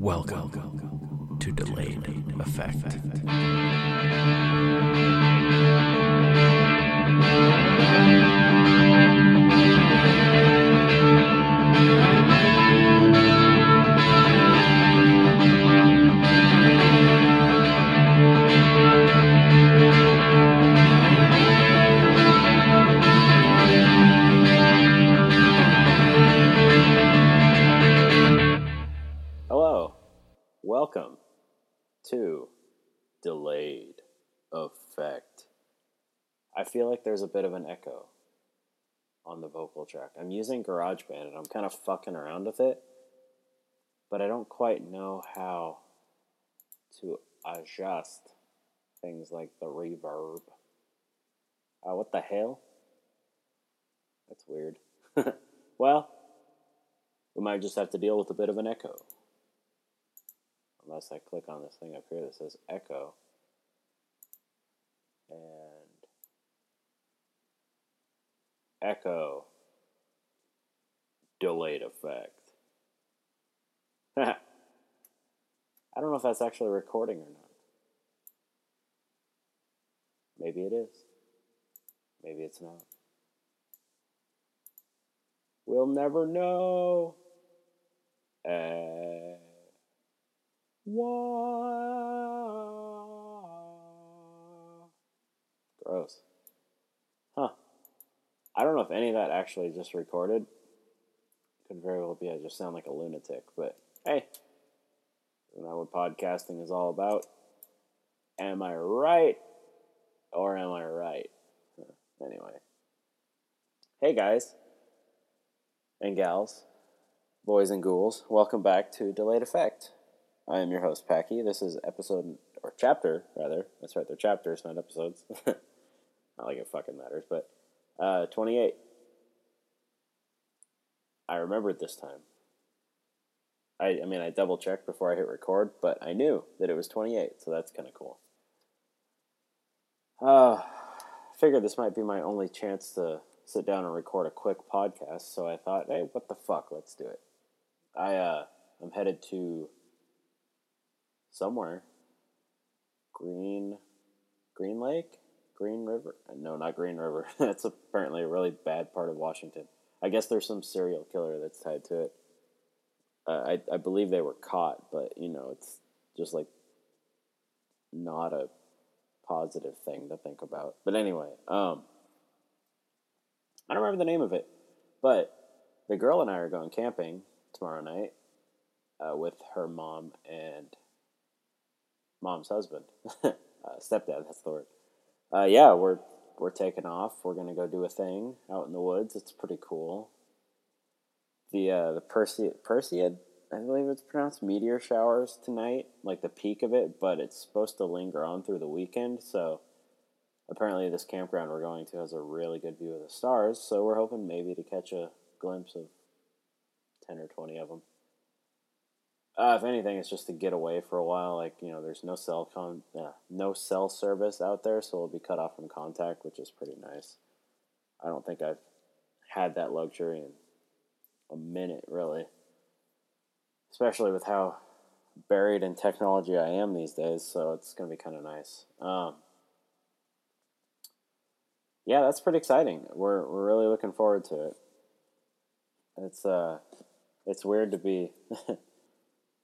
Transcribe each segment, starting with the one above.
Welcome to Delayed Effect. Hello, I feel like there's a bit of an echo on the vocal track. I'm using GarageBand and I'm kind of fucking around with it, but I don't quite know how to adjust things like the reverb. Uh, what the hell? That's weird. well, we might just have to deal with a bit of an echo. Unless I click on this thing up here that says echo. And echo delayed effect. I don't know if that's actually recording or not. Maybe it is. Maybe it's not. We'll never know. Uh, wow. Gross. I don't know if any of that actually just recorded. Could very well be I just sound like a lunatic, but hey, isn't that what podcasting is all about? Am I right? Or am I right? Anyway. Hey guys and gals, boys and ghouls, welcome back to Delayed Effect. I am your host, Packy. This is episode, or chapter, rather. That's right, they're chapters, not episodes. not like it fucking matters, but uh, 28. I remembered this time. I, I mean, I double checked before I hit record, but I knew that it was 28, so that's kind of cool. Uh, figured this might be my only chance to sit down and record a quick podcast, so I thought, hey, what the fuck, let's do it. I uh, I'm headed to somewhere. Green, Green Lake, Green River. No, not Green River. that's apparently a really bad part of Washington. I guess there's some serial killer that's tied to it. Uh, I I believe they were caught, but you know, it's just like not a positive thing to think about. But anyway, um, I don't remember the name of it, but the girl and I are going camping tomorrow night uh, with her mom and mom's husband, uh, stepdad. That's the word. Uh, yeah, we're we're taking off. We're gonna go do a thing out in the woods. It's pretty cool. The uh, the Percy Perseid, I believe it's pronounced meteor showers tonight, like the peak of it, but it's supposed to linger on through the weekend. So apparently, this campground we're going to has a really good view of the stars. So we're hoping maybe to catch a glimpse of ten or twenty of them. Uh, if anything, it's just to get away for a while. Like you know, there's no cell con, uh, no cell service out there, so we'll be cut off from contact, which is pretty nice. I don't think I've had that luxury in a minute, really. Especially with how buried in technology I am these days, so it's gonna be kind of nice. Um, yeah, that's pretty exciting. We're we're really looking forward to it. It's uh, it's weird to be.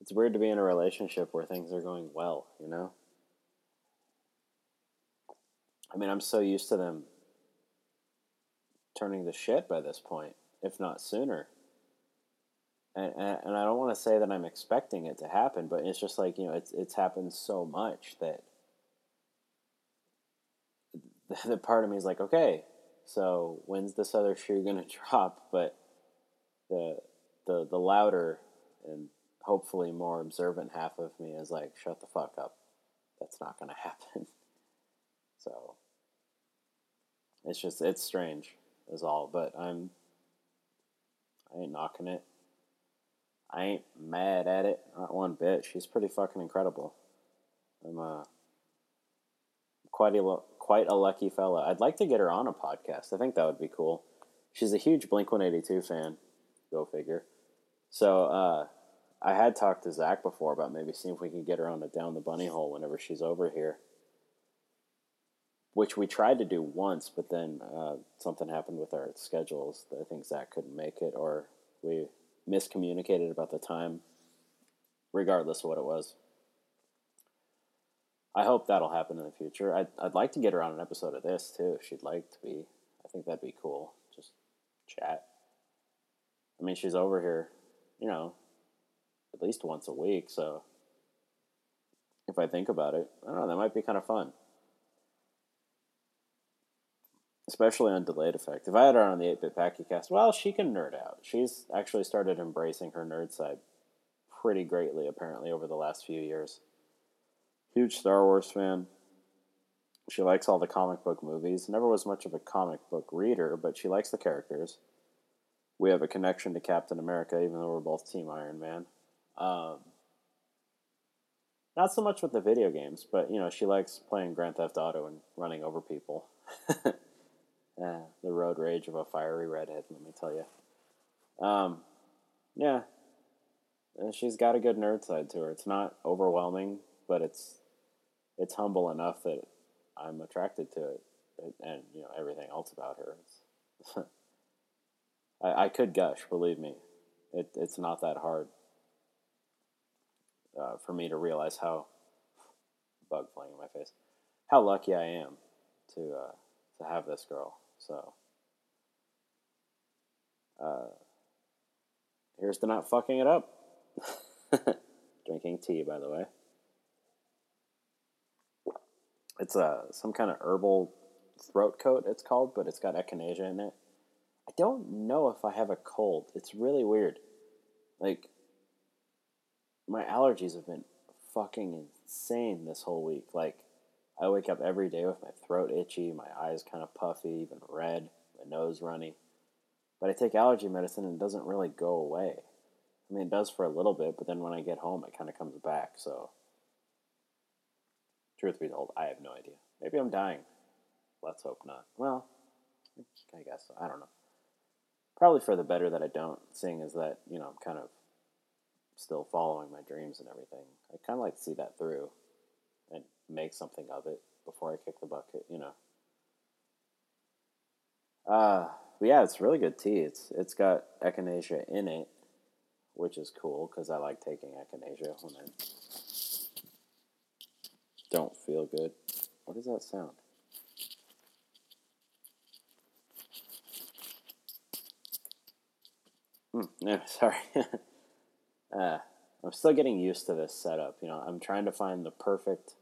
it's weird to be in a relationship where things are going well, you know? I mean, I'm so used to them turning to shit by this point, if not sooner. And, and, and I don't want to say that I'm expecting it to happen, but it's just like, you know, it's, it's happened so much that the part of me is like, okay, so when's this other shoe going to drop? But the, the, the louder and hopefully more observant half of me is like, shut the fuck up. That's not going to happen. So it's just, it's strange, is all. But I'm, I ain't knocking it. I ain't mad at it, not one bit. She's pretty fucking incredible. I'm uh, quite a quite a lucky fella. I'd like to get her on a podcast. I think that would be cool. She's a huge Blink One Eighty Two fan. Go figure. So uh, I had talked to Zach before about maybe seeing if we could get her on a down the bunny hole whenever she's over here. Which we tried to do once, but then uh, something happened with our schedules. I think Zach couldn't make it, or we miscommunicated about the time. Regardless of what it was, I hope that'll happen in the future. I'd I'd like to get her on an episode of this too, if she'd like to be. I think that'd be cool. Just chat. I mean, she's over here, you know, at least once a week. So if I think about it, I don't know, that might be kind of fun. Especially on delayed effect. If I had her on the 8 bit Packy cast, well, she can nerd out. She's actually started embracing her nerd side pretty greatly, apparently, over the last few years. Huge Star Wars fan. She likes all the comic book movies. Never was much of a comic book reader, but she likes the characters. We have a connection to Captain America, even though we're both Team Iron Man. Um, not so much with the video games, but you know she likes playing Grand Theft Auto and running over people. yeah, the road rage of a fiery redhead, let me tell you. Um, yeah, and she's got a good nerd side to her. It's not overwhelming, but it's it's humble enough that I'm attracted to it, and you know everything else about her. I, I could gush, believe me. It, it's not that hard uh, for me to realize how bug flying in my face, how lucky I am to uh, to have this girl. So uh, here's to not fucking it up. Drinking tea, by the way. It's a uh, some kind of herbal throat coat. It's called, but it's got echinacea in it. I don't know if I have a cold. It's really weird. Like my allergies have been fucking insane this whole week. Like, I wake up every day with my throat itchy, my eyes kind of puffy, even red, my nose runny. But I take allergy medicine and it doesn't really go away. I mean, it does for a little bit, but then when I get home, it kind of comes back. So, truth be told, I have no idea. Maybe I'm dying. Let's hope not. Well, I guess I don't know. Probably for the better that I don't. Seeing as that you know I'm kind of still following my dreams and everything. I kind of like to see that through and make something of it before I kick the bucket, you know. Uh, yeah, it's really good tea. It's it's got echinacea in it, which is cool because I like taking echinacea when I don't feel good. What does that sound? Mm, no, sorry. uh, I'm still getting used to this setup. You know, I'm trying to find the perfect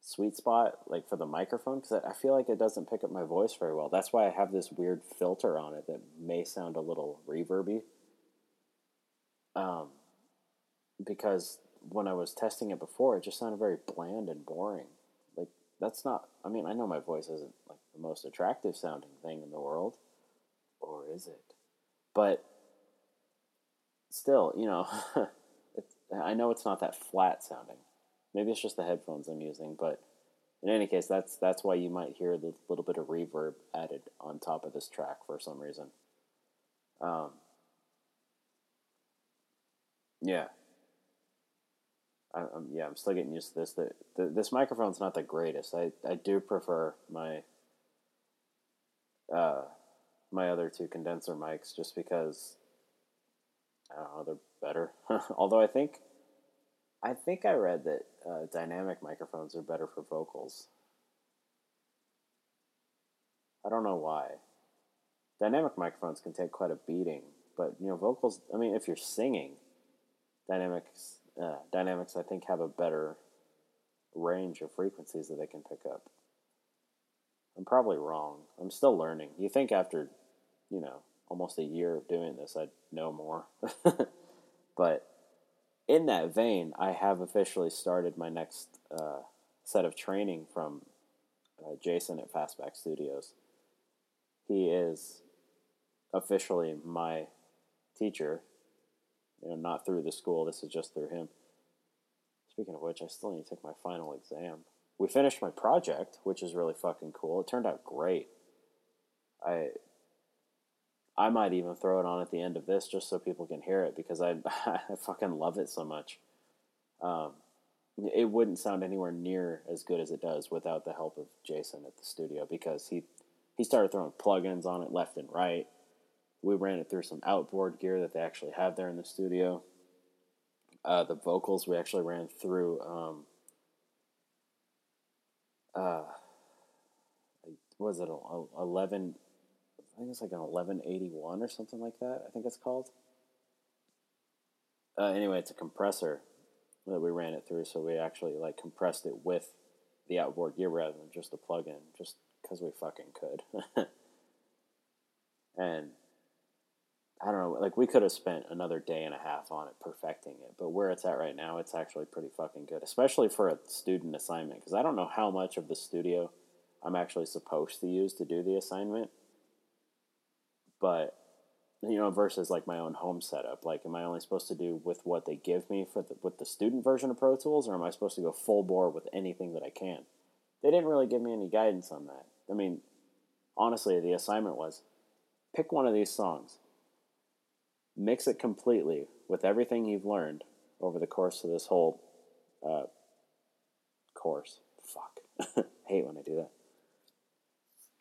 sweet spot, like for the microphone, because I feel like it doesn't pick up my voice very well. That's why I have this weird filter on it that may sound a little reverby. Um, because when I was testing it before, it just sounded very bland and boring. Like that's not. I mean, I know my voice isn't like the most attractive sounding thing in the world, or is it? But still, you know, I know it's not that flat sounding. Maybe it's just the headphones I'm using, but in any case, that's that's why you might hear the little bit of reverb added on top of this track for some reason. Um, yeah, I, am yeah, I'm still getting used to this. The, the, this microphone's not the greatest. I, I do prefer my uh, my other two condenser mics just because I don't know they're better. Although I think I think I read that uh, dynamic microphones are better for vocals. I don't know why. Dynamic microphones can take quite a beating, but you know vocals. I mean, if you're singing, dynamics uh, dynamics I think have a better range of frequencies that they can pick up. I'm probably wrong. I'm still learning. You think after, you know, almost a year of doing this, I'd know more. but in that vein, I have officially started my next uh, set of training from uh, Jason at Fastback Studios. He is officially my teacher. You know, not through the school. This is just through him. Speaking of which, I still need to take my final exam. We finished my project, which is really fucking cool. It turned out great. I I might even throw it on at the end of this just so people can hear it because I I fucking love it so much. Um, it wouldn't sound anywhere near as good as it does without the help of Jason at the studio because he he started throwing plugins on it left and right. We ran it through some outboard gear that they actually have there in the studio. Uh, the vocals we actually ran through. Um, uh, was it eleven? I think it's like an eleven eighty one or something like that. I think it's called. Uh, anyway, it's a compressor that we ran it through, so we actually like compressed it with the outboard gear rather than just a plug-in, just because we fucking could. and I don't know, like we could have spent another day and a half on it perfecting it, but where it's at right now, it's actually pretty fucking good, especially for a student assignment. Because I don't know how much of the studio I'm actually supposed to use to do the assignment, but you know, versus like my own home setup. Like, am I only supposed to do with what they give me for the, with the student version of Pro Tools, or am I supposed to go full bore with anything that I can? They didn't really give me any guidance on that. I mean, honestly, the assignment was pick one of these songs, mix it completely with everything you've learned over the course of this whole uh, course. Fuck, hate when I do that.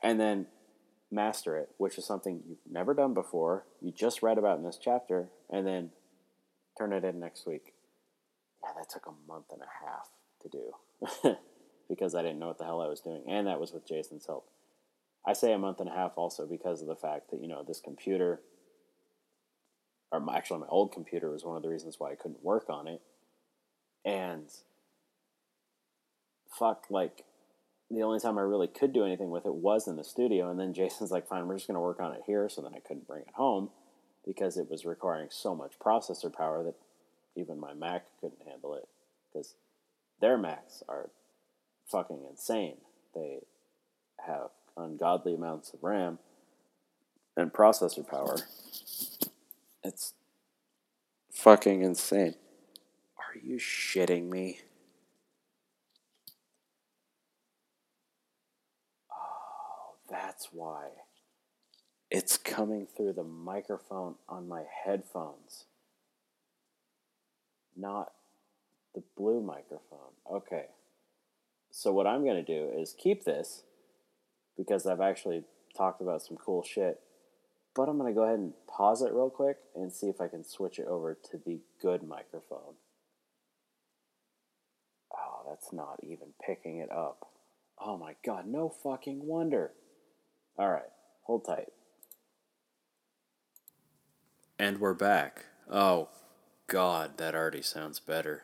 And then master it, which is something you've never done before, you just read about in this chapter, and then turn it in next week. Yeah, that took a month and a half to do because I didn't know what the hell I was doing, and that was with Jason's help. I say a month and a half also because of the fact that, you know, this computer, or my, actually my old computer was one of the reasons why I couldn't work on it. And fuck, like, the only time I really could do anything with it was in the studio. And then Jason's like, fine, we're just going to work on it here. So then I couldn't bring it home because it was requiring so much processor power that even my Mac couldn't handle it because their Macs are fucking insane. They have ungodly amounts of RAM and processor power. It's fucking insane. Are you shitting me? That's why. It's coming through the microphone on my headphones, not the blue microphone. Okay. So, what I'm going to do is keep this because I've actually talked about some cool shit. But I'm going to go ahead and pause it real quick and see if I can switch it over to the good microphone. Oh, that's not even picking it up. Oh my god, no fucking wonder. All right, hold tight. And we're back. Oh, God, that already sounds better.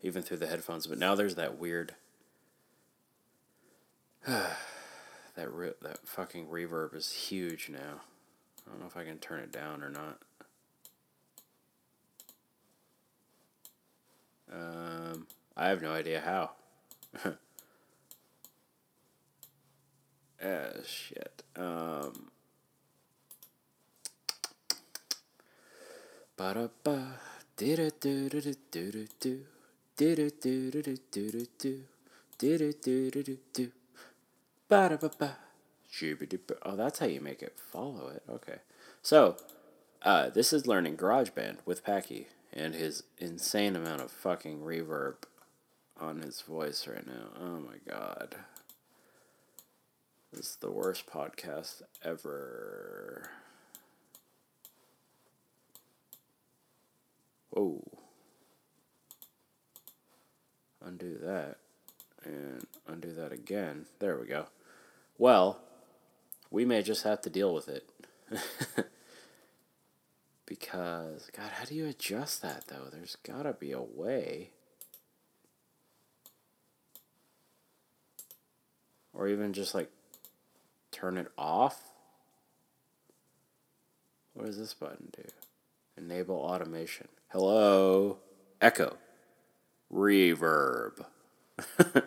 Even through the headphones, but now there's that weird. that re- that fucking reverb is huge now. I don't know if I can turn it down or not. Um, I have no idea how. Ah, shit. Um. Ba-da-ba. Do-do-do-do-do-do-do. Do-do-do-do-do-do-do. Do-do-do-do-do-do. Ba-da-ba-ba. Oh, that's how you make it follow it. Okay. So, uh, this is learning GarageBand with Packy and his insane amount of fucking reverb on his voice right now. Oh my god. This is the worst podcast ever. Whoa. Undo that. And undo that again. There we go. Well, we may just have to deal with it. because, God, how do you adjust that, though? There's gotta be a way. Or even just like turn it off? What does this button do? Enable automation. Hello? Echo. Reverb.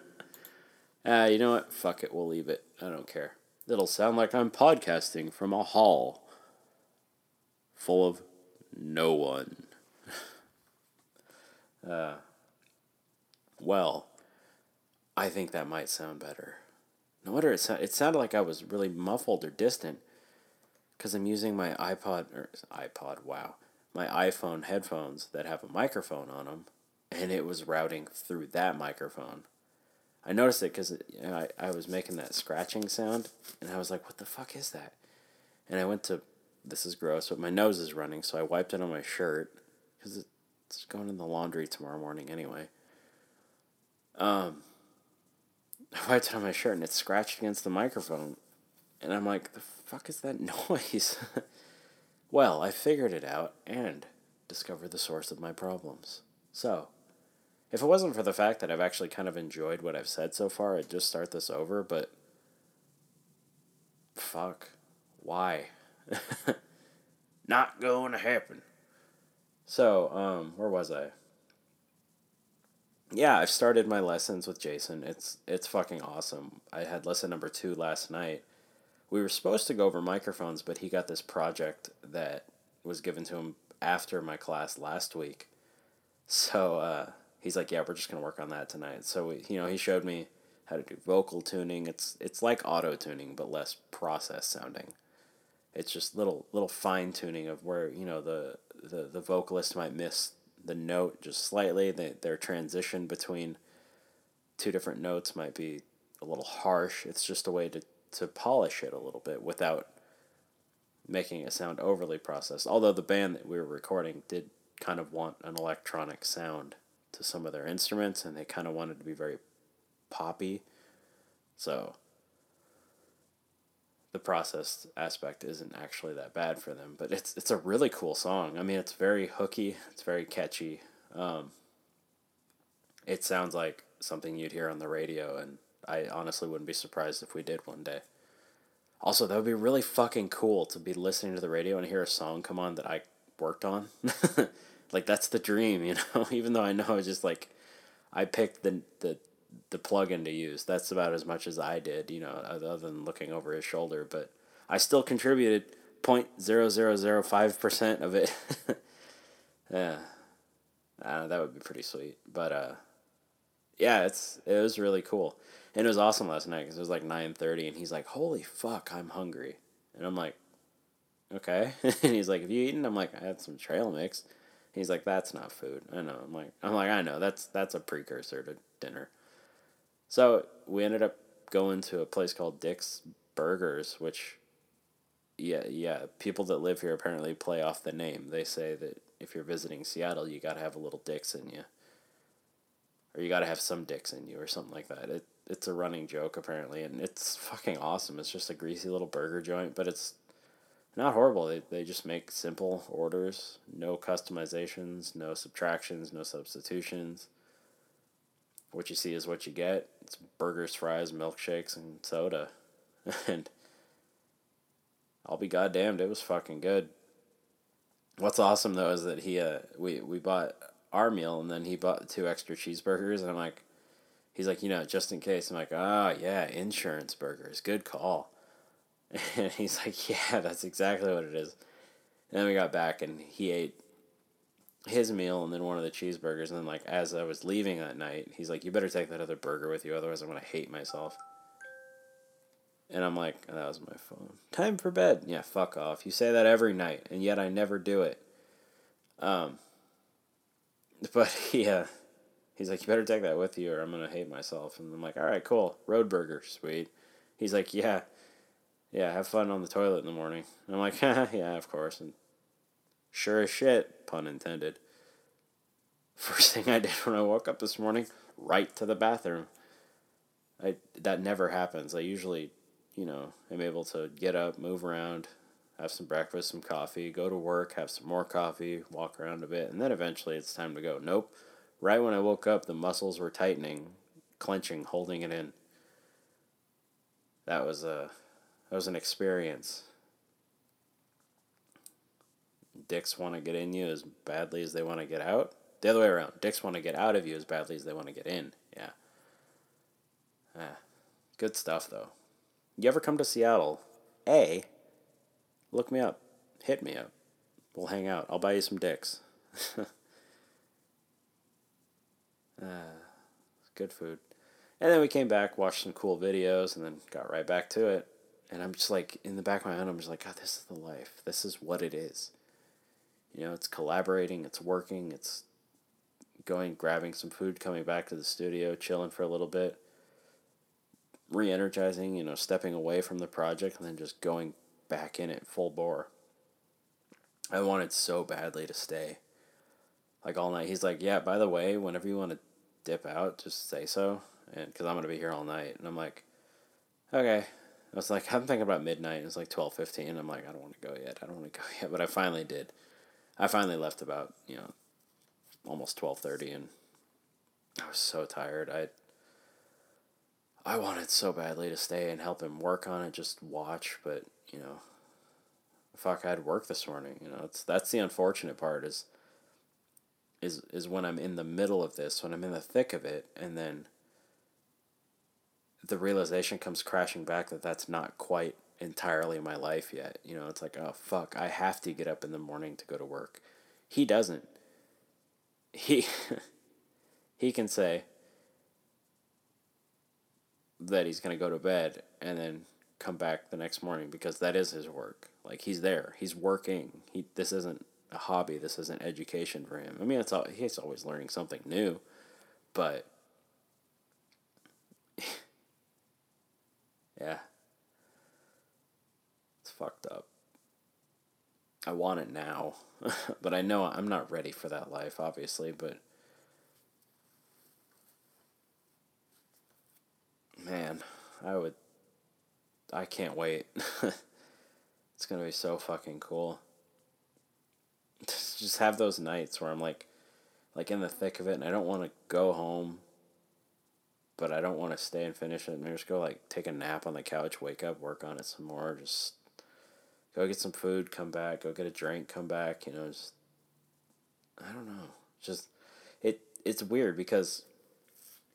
ah, you know what? Fuck it. We'll leave it. I don't care. It'll sound like I'm podcasting from a hall full of no one. uh, well, I think that might sound better. No wonder it, it sounded like I was really muffled or distant. because I'm using my iPod or iPod, wow, my iPhone headphones that have a microphone on them, and it was routing through that microphone. I noticed it because you know, I, I was making that scratching sound, and I was like, what the fuck is that? And I went to, this is gross, but my nose is running, so I wiped it on my shirt because it's going in the laundry tomorrow morning anyway. Um, I wiped it on my shirt, and it scratched against the microphone, and I'm like, the fuck is that noise? well, I figured it out and discovered the source of my problems. So, if it wasn't for the fact that I've actually kind of enjoyed what I've said so far, I'd just start this over, but fuck. Why? Not going to happen. So, um, where was I? Yeah, I've started my lessons with Jason. It's it's fucking awesome. I had lesson number 2 last night we were supposed to go over microphones, but he got this project that was given to him after my class last week. So uh, he's like, "Yeah, we're just gonna work on that tonight." So we, you know, he showed me how to do vocal tuning. It's it's like auto tuning, but less process sounding. It's just little little fine tuning of where you know the the the vocalist might miss the note just slightly. Their transition between two different notes might be a little harsh. It's just a way to to polish it a little bit without making it sound overly processed. Although the band that we were recording did kind of want an electronic sound to some of their instruments and they kind of wanted to be very poppy. So the process aspect isn't actually that bad for them, but it's it's a really cool song. I mean, it's very hooky, it's very catchy. Um, it sounds like something you'd hear on the radio and I honestly wouldn't be surprised if we did one day. Also, that would be really fucking cool to be listening to the radio and hear a song come on that I worked on. like that's the dream, you know. Even though I know it's just like I picked the the the plug-in to use. That's about as much as I did, you know, other than looking over his shoulder. But I still contributed point zero zero zero five percent of it. yeah, uh, that would be pretty sweet. But uh, yeah, it's it was really cool. And it was awesome last night because it was like 9.30 and he's like, holy fuck, I'm hungry. And I'm like, okay. and he's like, have you eaten? I'm like, I had some trail mix. He's like, that's not food. I know. I'm like, I'm like, I know. That's that's a precursor to dinner. So we ended up going to a place called Dick's Burgers, which, yeah, yeah, people that live here apparently play off the name. They say that if you're visiting Seattle, you got to have a little Dick's in you, or you got to have some Dicks in you, or something like that. It it's a running joke apparently, and it's fucking awesome. It's just a greasy little burger joint, but it's not horrible. They they just make simple orders, no customizations, no subtractions, no substitutions. What you see is what you get. It's burgers, fries, milkshakes, and soda, and I'll be goddamned, it was fucking good. What's awesome though is that he uh we we bought our meal and then he bought two extra cheeseburgers and I'm like he's like, you know, just in case. I'm like, ah, oh, yeah, insurance burgers, good call. And he's like, yeah, that's exactly what it is. And then we got back and he ate his meal and then one of the cheeseburgers. And then, like, as I was leaving that night, he's like, you better take that other burger with you, otherwise I'm going to hate myself. And I'm like, oh, that was my phone. Time for bed. Yeah, fuck off. You say that every night, and yet I never do it. Um, but yeah, He's like, you better take that with you or I'm going to hate myself. And I'm like, all right, cool. Road burger, sweet. He's like, yeah, yeah, have fun on the toilet in the morning. And I'm like, yeah, of course. And sure as shit, pun intended. First thing I did when I woke up this morning, right to the bathroom. I that never happens. I usually, you know, am able to get up, move around, have some breakfast, some coffee, go to work, have some more coffee, walk around a bit, and then eventually it's time to go. Nope. Right when I woke up, the muscles were tightening, clenching, holding it in. That was a that was an experience. Dicks want to get in you as badly as they want to get out. The other way around. Dicks want to get out of you as badly as they want to get in. Yeah. Ah, good stuff though. You ever come to Seattle? A. Look me up. Hit me up. We'll hang out. I'll buy you some dicks. Uh, good food. And then we came back, watched some cool videos, and then got right back to it. and I'm just like in the back of my mind, I'm just like, God, this is the life. This is what it is. You know, it's collaborating, it's working, it's going, grabbing some food, coming back to the studio, chilling for a little bit, re energizing, you know, stepping away from the project, and then just going back in it full bore. I wanted so badly to stay. Like all night. He's like, yeah, by the way, whenever you want to dip out, just say so. And because I'm going to be here all night. And I'm like, okay. I was like, I'm thinking about midnight. It's like 12.15. I'm like, I don't want to go yet. I don't want to go yet. But I finally did. I finally left about, you know, almost 12.30. And I was so tired. I I wanted so badly to stay and help him work on it, just watch. But, you know, fuck, I had work this morning. You know, it's that's the unfortunate part is is is when I'm in the middle of this, when I'm in the thick of it, and then the realization comes crashing back that that's not quite entirely my life yet. You know, it's like, oh fuck, I have to get up in the morning to go to work. He doesn't. He he can say that he's going to go to bed and then come back the next morning because that is his work. Like he's there, he's working. He this isn't a hobby. This isn't education for him. I mean, it's all he's always learning something new, but yeah, fucked up. I want it now, but I know I'm not ready for that life, obviously. But man, I would. I can't wait. it's gonna be so fucking cool. Just have those nights where I'm like, like in the thick of it, and I don't want to go home. But I don't want to stay and finish it. And just go like take a nap on the couch, wake up, work on it some more. Just go get some food, come back, go get a drink, come back. You know, just I don't know. Just it. It's weird because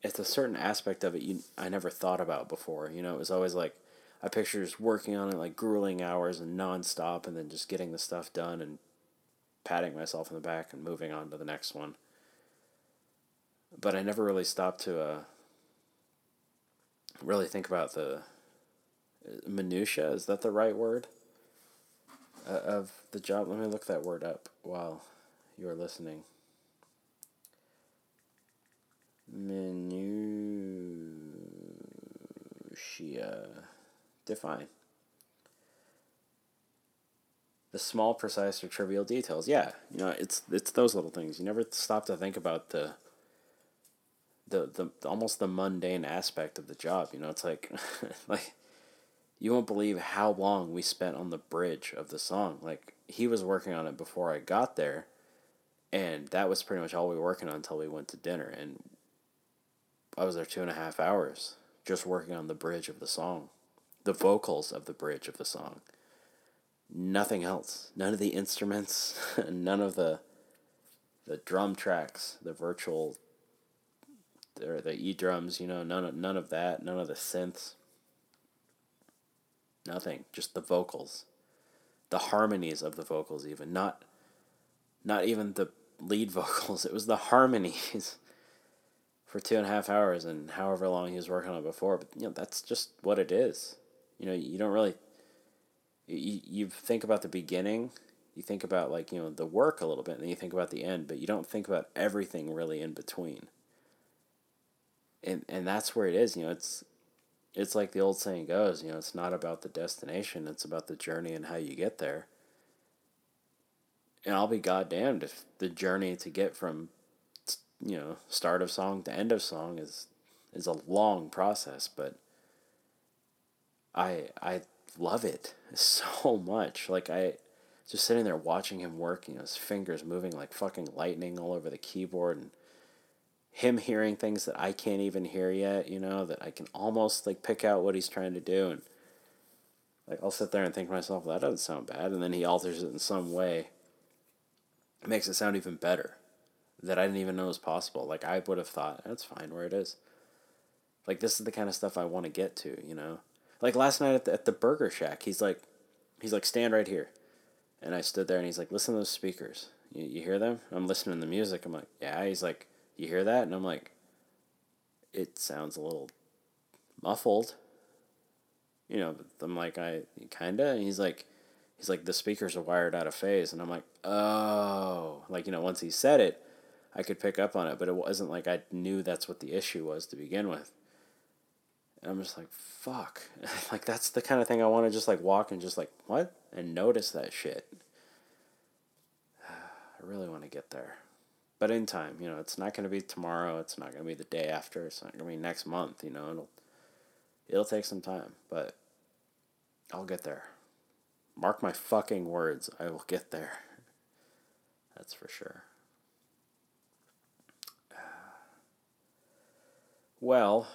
it's a certain aspect of it you I never thought about before. You know, it was always like I picture just working on it like grueling hours and nonstop, and then just getting the stuff done and patting myself in the back and moving on to the next one. But I never really stopped to uh, really think about the uh, minutia. Is that the right word? Uh, of the job. Let me look that word up while you are listening. Minutia. Define. The small, precise, or trivial details. Yeah, you know, it's it's those little things. You never stop to think about the the, the almost the mundane aspect of the job. You know, it's like like you won't believe how long we spent on the bridge of the song. Like he was working on it before I got there, and that was pretty much all we were working on until we went to dinner. And I was there two and a half hours just working on the bridge of the song, the vocals of the bridge of the song. Nothing else. None of the instruments, none of the the drum tracks, the virtual the e drums, you know, none of none of that, none of the synths. Nothing, just the vocals. The harmonies of the vocals even, not not even the lead vocals. It was the harmonies for two and a half hours and however long he was working on it before. But you know, that's just what it is. You know, you don't really you, you think about the beginning, you think about like, you know, the work a little bit, and then you think about the end, but you don't think about everything really in between. And and that's where it is, you know, it's it's like the old saying goes, you know, it's not about the destination, it's about the journey and how you get there. And I'll be goddamned if the journey to get from you know start of song to end of song is is a long process but i i love it so much like i just sitting there watching him working his fingers moving like fucking lightning all over the keyboard and him hearing things that i can't even hear yet you know that i can almost like pick out what he's trying to do and like i'll sit there and think to myself well, that doesn't sound bad and then he alters it in some way it makes it sound even better that I didn't even know was possible. Like I would have thought that's fine where it is. Like this is the kind of stuff I want to get to, you know. Like last night at the, at the Burger Shack, he's like, he's like stand right here, and I stood there and he's like listen to those speakers. You you hear them? I'm listening to the music. I'm like yeah. He's like you hear that? And I'm like, it sounds a little muffled. you know, I'm like, I kinda. And he's like, he's like, the speakers are wired out of phase, and I'm like, oh, like you know, once he said it, I could pick up on it, but it wasn't like I knew that's what the issue was to begin with. And I'm just like, fuck, like that's the kind of thing I want to just like walk and just like what and notice that shit. I really want to get there. But in time, you know, it's not going to be tomorrow. It's not going to be the day after. It's not going to be next month. You know, it'll it'll take some time, but I'll get there. Mark my fucking words. I will get there. That's for sure. Well,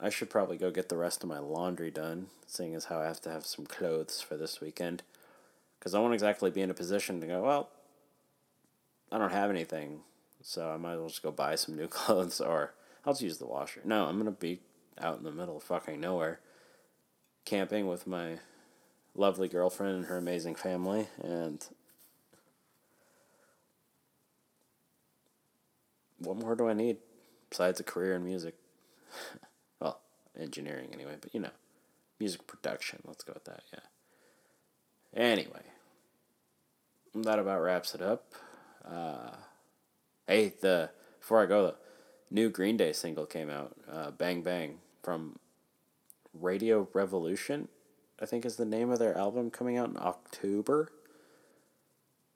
I should probably go get the rest of my laundry done, seeing as how I have to have some clothes for this weekend. Because I won't exactly be in a position to go, well, I don't have anything, so I might as well just go buy some new clothes, or I'll just use the washer. No, I'm to be out in the middle of fucking nowhere, camping with my lovely girlfriend and her amazing family, and what more do I need besides a career in music? well, engineering anyway, but you know, music production. Let's go with that, yeah. Anyway, that about wraps it up. Uh, hey, the before I go, the new Green Day single came out, uh, "Bang Bang" from Radio Revolution. I think is the name of their album coming out in October.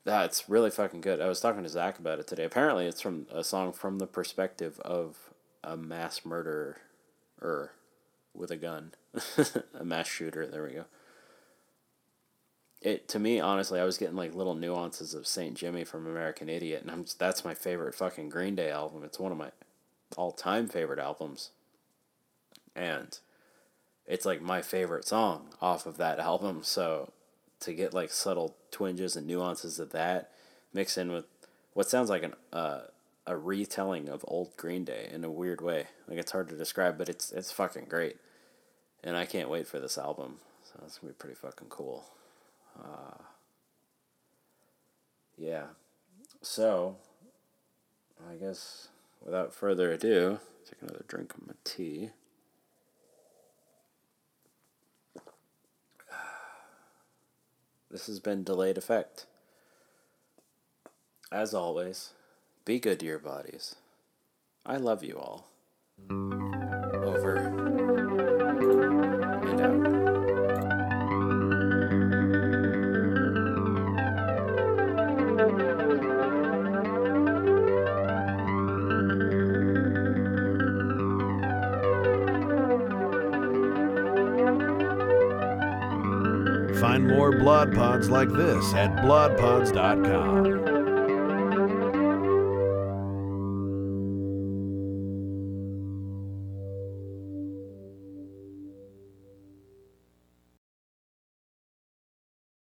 That's really fucking good. I was talking to Zach about it today. Apparently, it's from a song from the perspective of a mass murderer with a gun, a mass shooter. There we go. It to me, honestly, I was getting like little nuances of Saint Jimmy from American Idiot, and I'm that's my favorite fucking Green Day album. It's one of my all time favorite albums, and it's like my favorite song off of that album. So to get like subtle twinges and nuances of that, mix in with what sounds like an uh, a retelling of old Green Day in a weird way. Like it's hard to describe, but it's it's fucking great, and I can't wait for this album. So it's gonna be pretty fucking cool. Uh, yeah, so I guess without further ado, take another drink of my tea. This has been Delayed Effect. As always, be good to your bodies. I love you all. Over more Blood Pods like this at bloodpods.com.